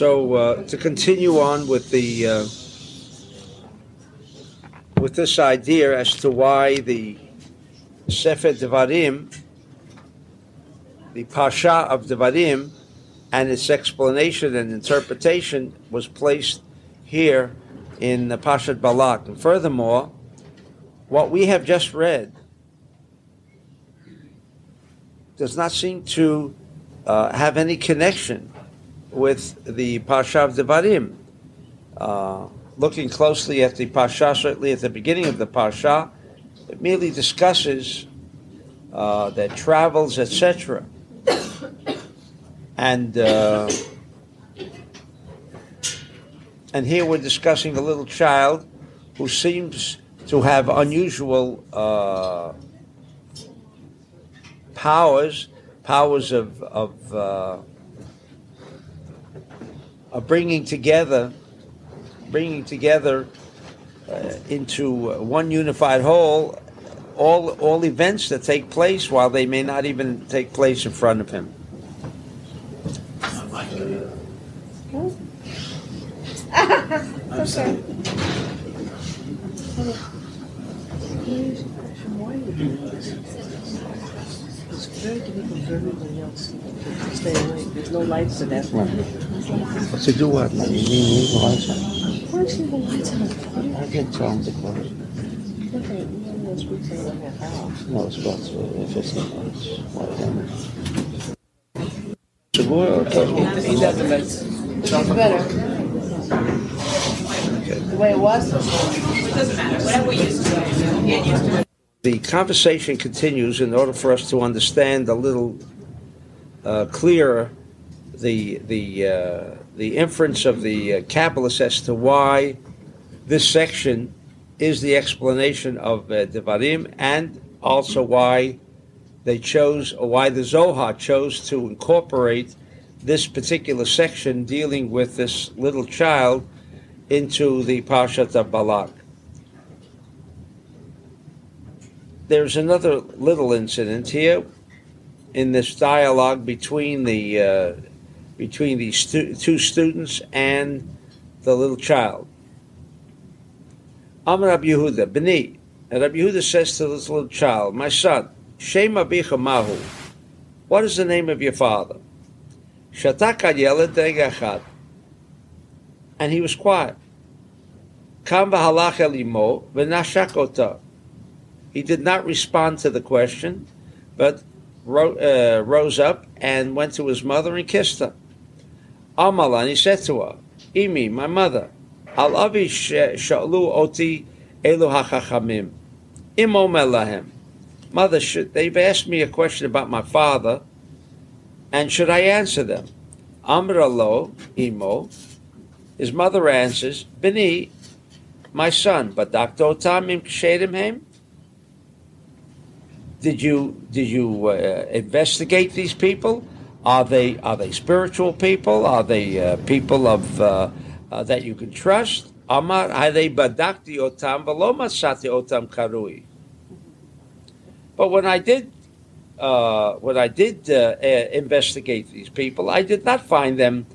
So uh, to continue on with the uh, with this idea as to why the Sefer Devarim, the Parsha of Devarim, and its explanation and interpretation was placed here in the Parshat Balak. And furthermore, what we have just read does not seem to uh, have any connection with the Parsha of Devarim. Uh, looking closely at the Parsha, certainly at the beginning of the Parsha, it merely discusses uh, their travels, etc. And uh, and here we're discussing a little child who seems to have unusual uh, powers, powers of of, uh, of bringing together, bringing together uh, into one unified whole all all events that take place while they may not even take place in front of him. I'm sorry. It's very difficult for everybody else to stay awake. There's no lights in that. What's to do what? You need lights on. Why is there no lights it? I can tell them to close. Look at it. You know, those weeks in a half hour. No, it's about uh, 15 minutes. Whatever. Seguro, okay. He doesn't. It's better. The way it was? It doesn't matter, whatever we used to, get used to it. The conversation continues in order for us to understand a little uh, clearer the the uh, the inference of the uh, Kabbalists as to why this section is the explanation of uh, Devarim, and also why they chose, or why the Zohar chose to incorporate this particular section dealing with this little child into the Parshat of Balak. There's another little incident here in this dialogue between the uh, between these stu- two students and the little child. Amar Rabbi Yehuda, B'ni, and Rabbi Yehuda says to this little child, My son, Shem Abicha Mahu, what is the name of your father? Shatak al Yeled And he was quiet. Kam v'halach el imo v'nashak ota. He did not respond to the question, but uh, rose up and went to his mother and kissed her. Amala, and he said to her, Imi, my mother, Al avi sh- sha'lu oti elu hachachamim. Im omer lahem. Mother, should, they've asked me a question about my father, and should I answer them? Amr lo, imo. His mother answers, Bini, my son, but Dr. Tamim Kshedim Hem? Did you did you uh, investigate these people? Are they are they spiritual people? Are they uh, people of uh, uh, that you can trust? Amar they badakti otam masati otam karui. But when I did uh, when I did uh, uh, investigate these people, I did not find them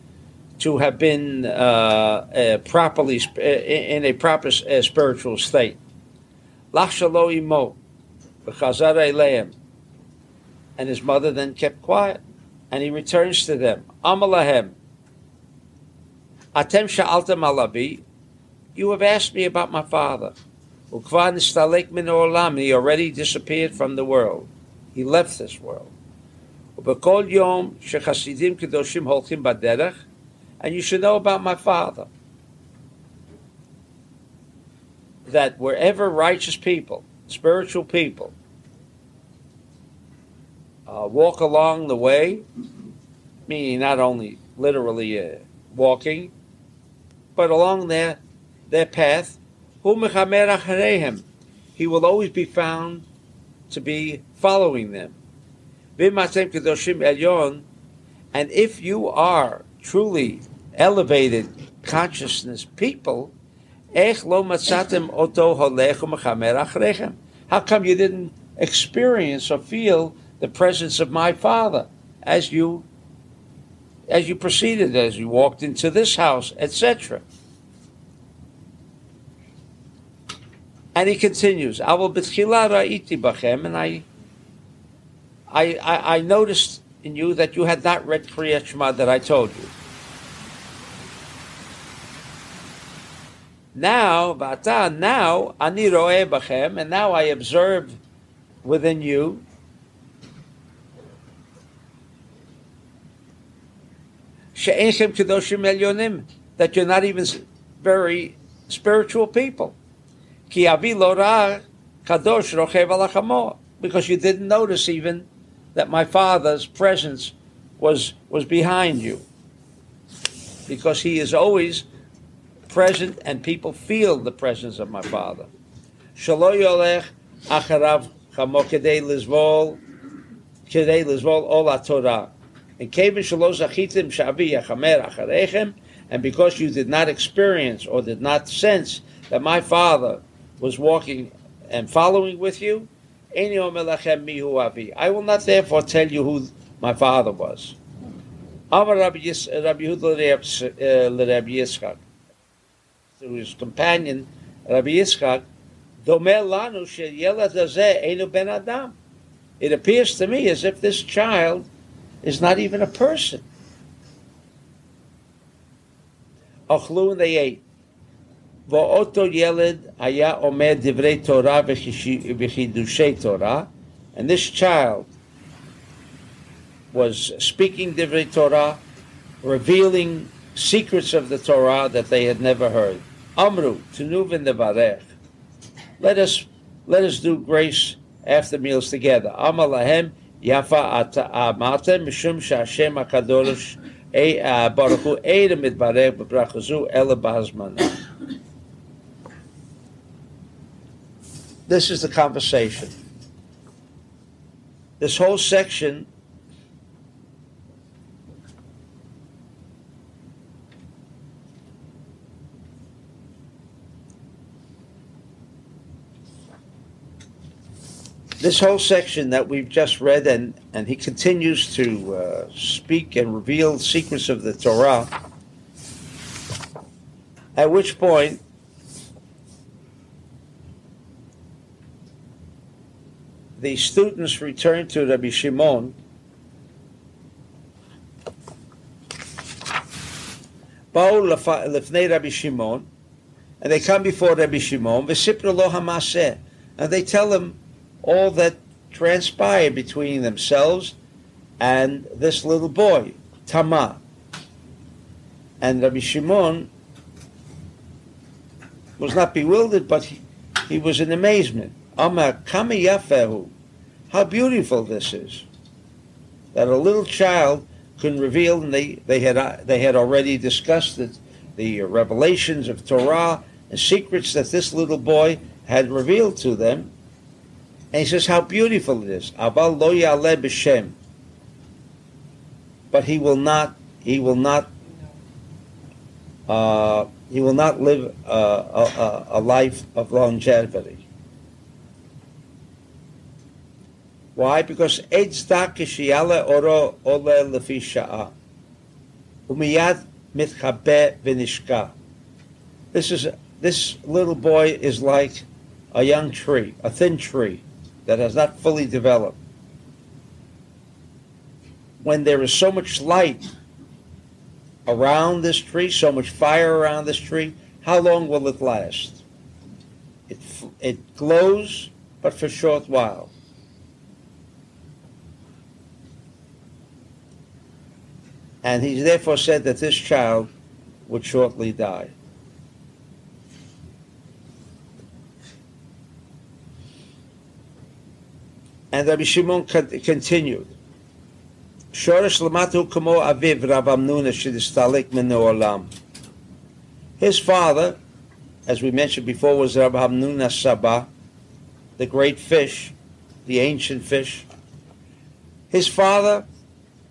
to have been uh, properly uh, in a proper spiritual state. Imo. And his mother then kept quiet, and he returns to them. Amalahem, atem sha'altem alabi, you have asked me about my father. Ukva nistalek min olam, he already disappeared from the world. He left this world. Ubekol yom shechasidim kedoshim holchim baderech, and you should know about my father. That wherever righteous people, spiritual people, uh, walk along the way, meaning not only literally uh, walking, but along their their path, he will always be found to be following them. And if you are truly elevated consciousness people, ech lo matzatem oto achrechem. How come you didn't experience or feel the presence of my Father as you as you proceeded, as you walked into this house, etc. And he continues, "Aval b'tchila ra'iti bachem," and I, I, I, I noticed in you that you had not read Kriyat Shema that I told you. Now, v'ata, now ani ro'eh bachem, and now I observe within you she'enchem kedoshim elyonim, that you're not even very spiritual people. Ki avi lo ra kadosh rochev because you didn't notice even that my father's presence was was behind you, because he is always present, and people feel the presence of my father. Acharav lizvol lizvol. And and because you did not experience or did not sense that my father was walking and following with you. I will not therefore tell you who my father was. Rabbi through his companion Rabbi Yitzchak. It appears to me as if this child is not even a person. Ochlu and they ate. Va'oto yeled haya omer divrei Torah v'chidushei Torah. And this child was speaking divrei Torah, revealing secrets of the Torah that they had never heard. Amru, tunuvin nevarech. Let us let us do grace after meals together. Amar lahem yafa amatem mishum shashem hakadosh e uh, baruch hu eidem mitbarech b'brachazu ele bazmana. This is the conversation. This whole section this whole section that we've just read, and, and he continues to uh, speak and reveal secrets of the Torah, at which point the students return to Rabbi Shimon. Rabbi Shimon, and they come before Rabbi Shimon, and they tell him all that transpired between themselves and this little boy, Tama. And Rabbi Shimon was not bewildered, but he, he was in amazement. Amar kama yafehu. How beautiful this is. That a little child can reveal, and they, they, had, they had already discussed the, the revelations of Torah and secrets that this little boy had revealed to them. And he says how beautiful it is. Aval lo yaleh b'shem. But he will not. He will not. Uh, he will not live a, a, a life of longevity. Why? Because Edzda kishiyale oro ole lefi sha'a. Umiyad mitchabe v'nishka. This is this little boy is like a young tree, a thin tree that has not fully developed. When there is so much light around this tree, so much fire around this tree, how long will it last? It, it glows, but for a short while. And he therefore said that this child would shortly die. And Rabbi Shimon continued. Shoresh lamatu kamo aviv Rav Hamnuna shedistalik minu olam. His father, as we mentioned before, was Rav Hamnuna Saba, the great fish, the ancient fish. His father,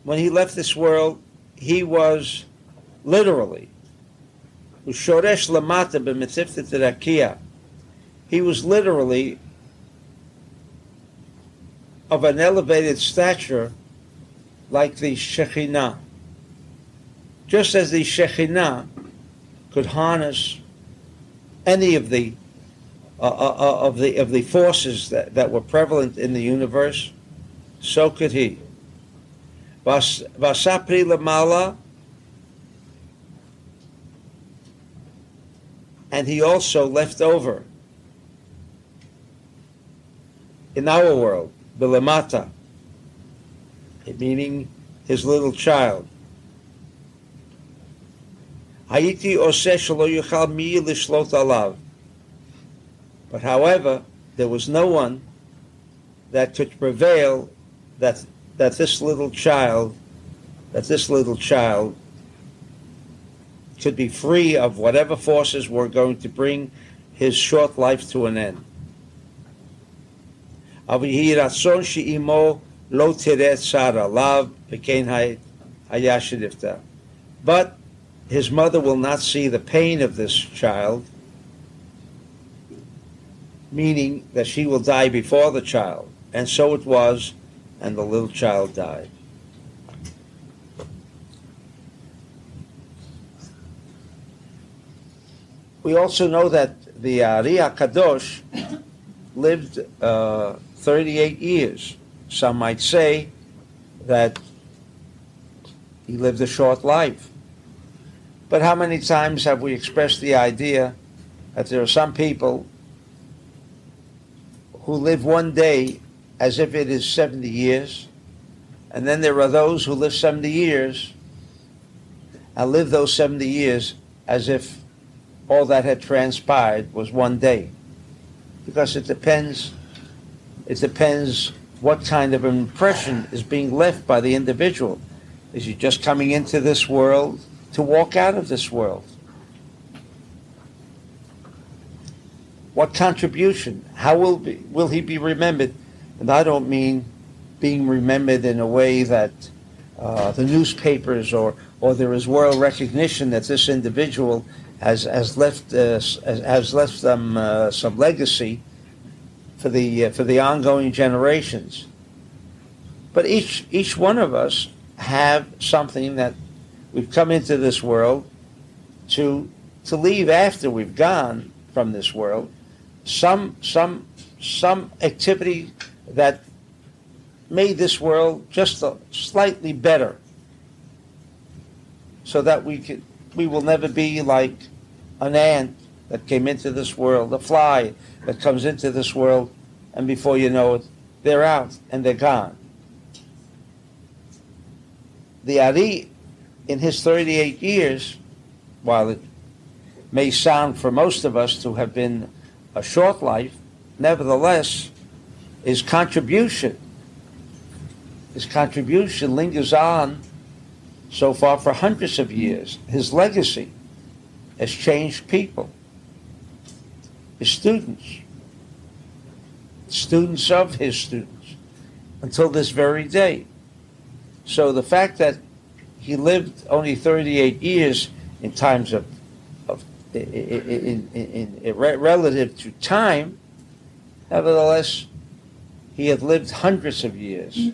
when he left this world, he was literally Ushoresh lamata b'mitziftet rakia. He was literally of an elevated stature like the Shekhinah. just as the Shekhinah could harness any of the uh, uh, uh, of the of the forces that, that were prevalent in the universe, so could he. Vas- Vasapri lamala, and he also left over in our world, bilamata, meaning his little child. Hayiti oseh alav. But however, there was no one that could prevail that that this little child, that this little child could be free of whatever forces were going to bring his short life to an end. But his mother will not see the pain of this child, meaning that she will die before the child. And so it was, and the little child died. We also know that the Ari Kadosh lived uh, 38 years. Some might say that he lived a short life. But how many times have we expressed the idea that there are some people who live one day as if it is 70 years, and then there are those who live 70 years and live those 70 years as if all that had transpired was one day. Because it depends, it depends what kind of impression is being left by the individual. Is he just coming into this world to walk out of this world? What contribution? How will be, will he be remembered? And I don't mean being remembered in a way that uh, the newspapers or or there is world recognition that this individual has has left uh, has, left them uh, some legacy for the uh, for the ongoing generations. But each each one of us have something that we've come into this world to to leave after we've gone from this world. Some some some activity that made this world just a slightly better so that we could we will never be like an ant that came into this world, a fly that comes into this world, and before you know it, they're out and they're gone. The Ari, in his 38 years, while it may sound for most of us to have been a short life, nevertheless, his contribution, his contribution lingers on so far for hundreds of years. His legacy has changed people, his students, students of his students, until this very day. So the fact that he lived only 38 years in times of, of in, in, in, relative to time, nevertheless, he had lived hundreds of years.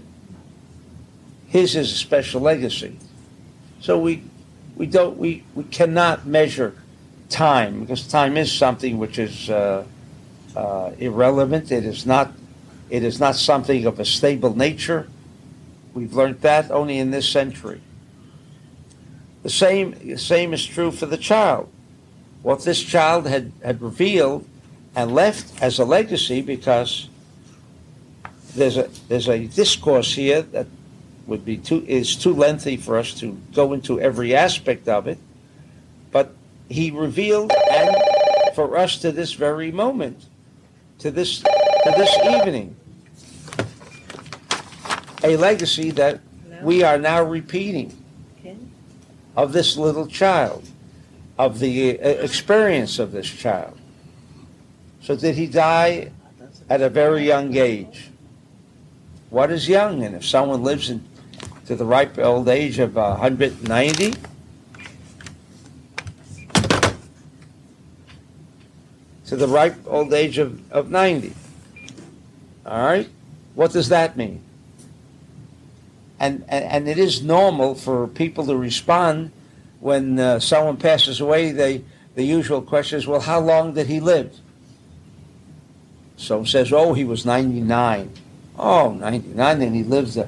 His is a special legacy. So we we don't we, we cannot measure time because time is something which is uh, uh, irrelevant. It is not it is not something of a stable nature. We've learned that only in this century. The same same is true for the child. What this child had, had revealed and left as a legacy because there's a there's a discourse here that would be too is too lengthy for us to go into every aspect of it. But he revealed and for us to this very moment, to this to this evening, a legacy that we are now repeating of this little child, of the uh, experience of this child. So did he die at a very young age? What is young? And if someone lives in, to the ripe old age of uh, 190, to the ripe old age of, of 90, all right? What does that mean? And, and, and it is normal for people to respond when uh, someone passes away, they the usual question is, well, how long did he live? Someone says, oh, he was 99. Oh, 99, then he lives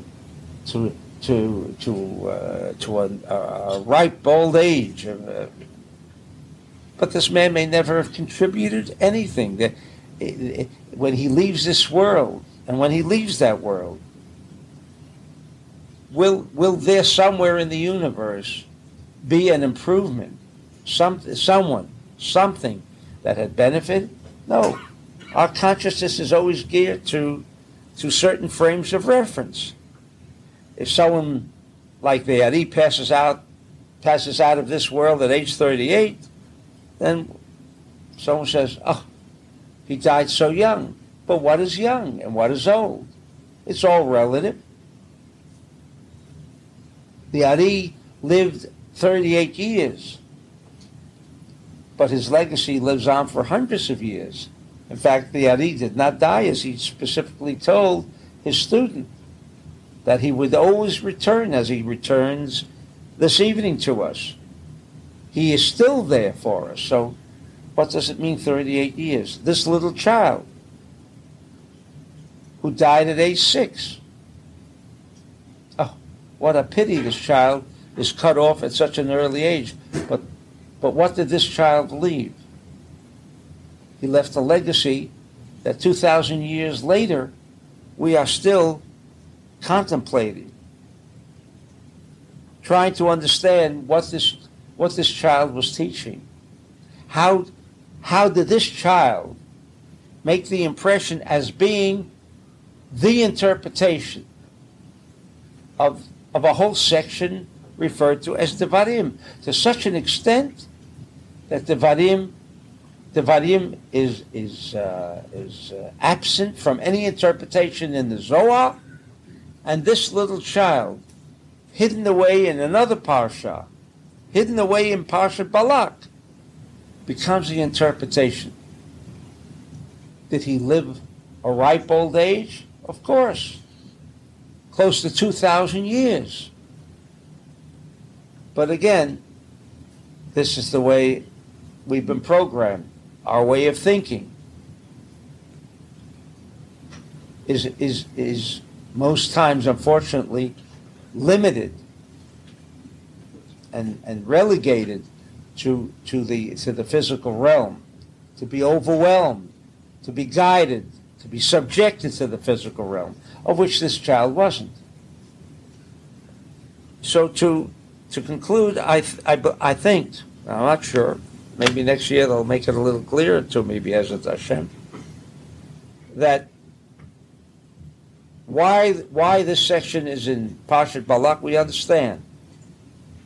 to to to uh, to a, a ripe old age. Uh, but this man may never have contributed anything. That when he leaves this world, and when he leaves that world, will will there somewhere in the universe be an improvement? Some someone, something that had benefited? No. Our consciousness is always geared to to certain frames of reference. If someone like the Ari passes out passes out of this world at age 38, then someone says, "Oh, he died so young." But what is young and what is old? It's all relative. The Ari lived 38 years, but his legacy lives on for hundreds of years. In fact, the Ari did not die, as he specifically told his student, that he would always return as he returns this evening to us. He is still there for us. So, what does it mean 38 years? This little child who died at age six. Oh, what a pity this child is cut off at such an early age. But, but what did this child leave? He left a legacy that 2,000 years later, we are still contemplating, trying to understand what this, what this child was teaching. How, how did this child make the impression as being the interpretation of, of a whole section referred to as Devarim, to such an extent that Devarim, Devarim is, is, uh, is uh, absent from any interpretation in the Zohar, and this little child, hidden away in another Parsha, hidden away in Parsha Balak, becomes the interpretation. Did he live a ripe old age? Of course. Close to 2,000 years. But again, this is the way we've been programmed. Our way of thinking is, is, is most times, unfortunately, limited and, and relegated to, to, the, to the physical realm, to be overwhelmed, to be guided to be subjected to the physical realm, of which this child wasn't. So to to conclude, I I, I think I'm not sure. Maybe next year they'll make it a little clearer to me, Be'ezrat Hashem, that why why this section is in Parshat Balak we understand,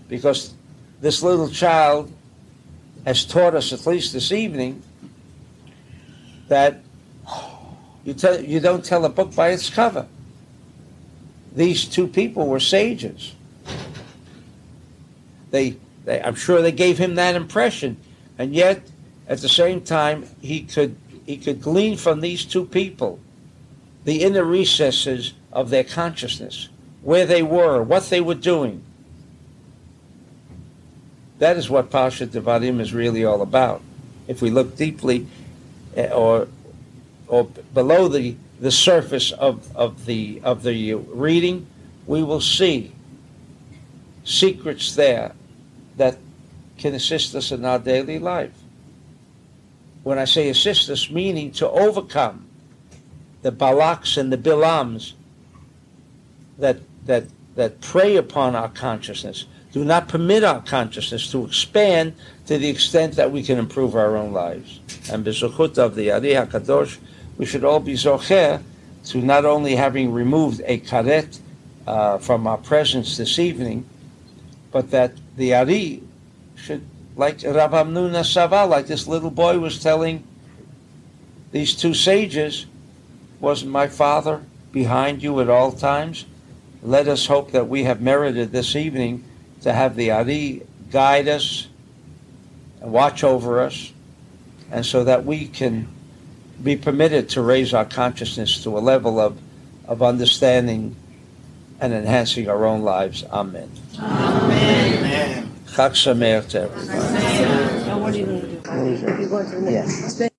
because this little child has taught us at least this evening that you, tell, you don't tell a book by its cover. These two people were sages. They, they, I'm sure they gave him that impression, and yet at the same time he could he could glean from these two people the inner recesses of their consciousness, where they were, what they were doing. That is what Parsha Devarim is really all about. If we look deeply, eh, or or below the, the surface of, of the of the reading, we will see secrets there that can assist us in our daily life. When I say assist us, meaning to overcome the balaks and the bilams that that that prey upon our consciousness, do not permit our consciousness to expand to the extent that we can improve our own lives. And b'zuchut of the Ari HaKadosh, we should all be zocher to not only having removed a karet uh, from our presence this evening, but that the Ari should, like Rav Hamnuna Sava, like this little boy was telling these two sages, wasn't my father behind you at all times? Let us hope that we have merited this evening to have the Ari guide us and watch over us, and so that we can be permitted to raise our consciousness to a level of, of understanding and enhancing our own lives. Amen. Amen. Amen. Chag Sameach to everybody. Now, what are you going to do?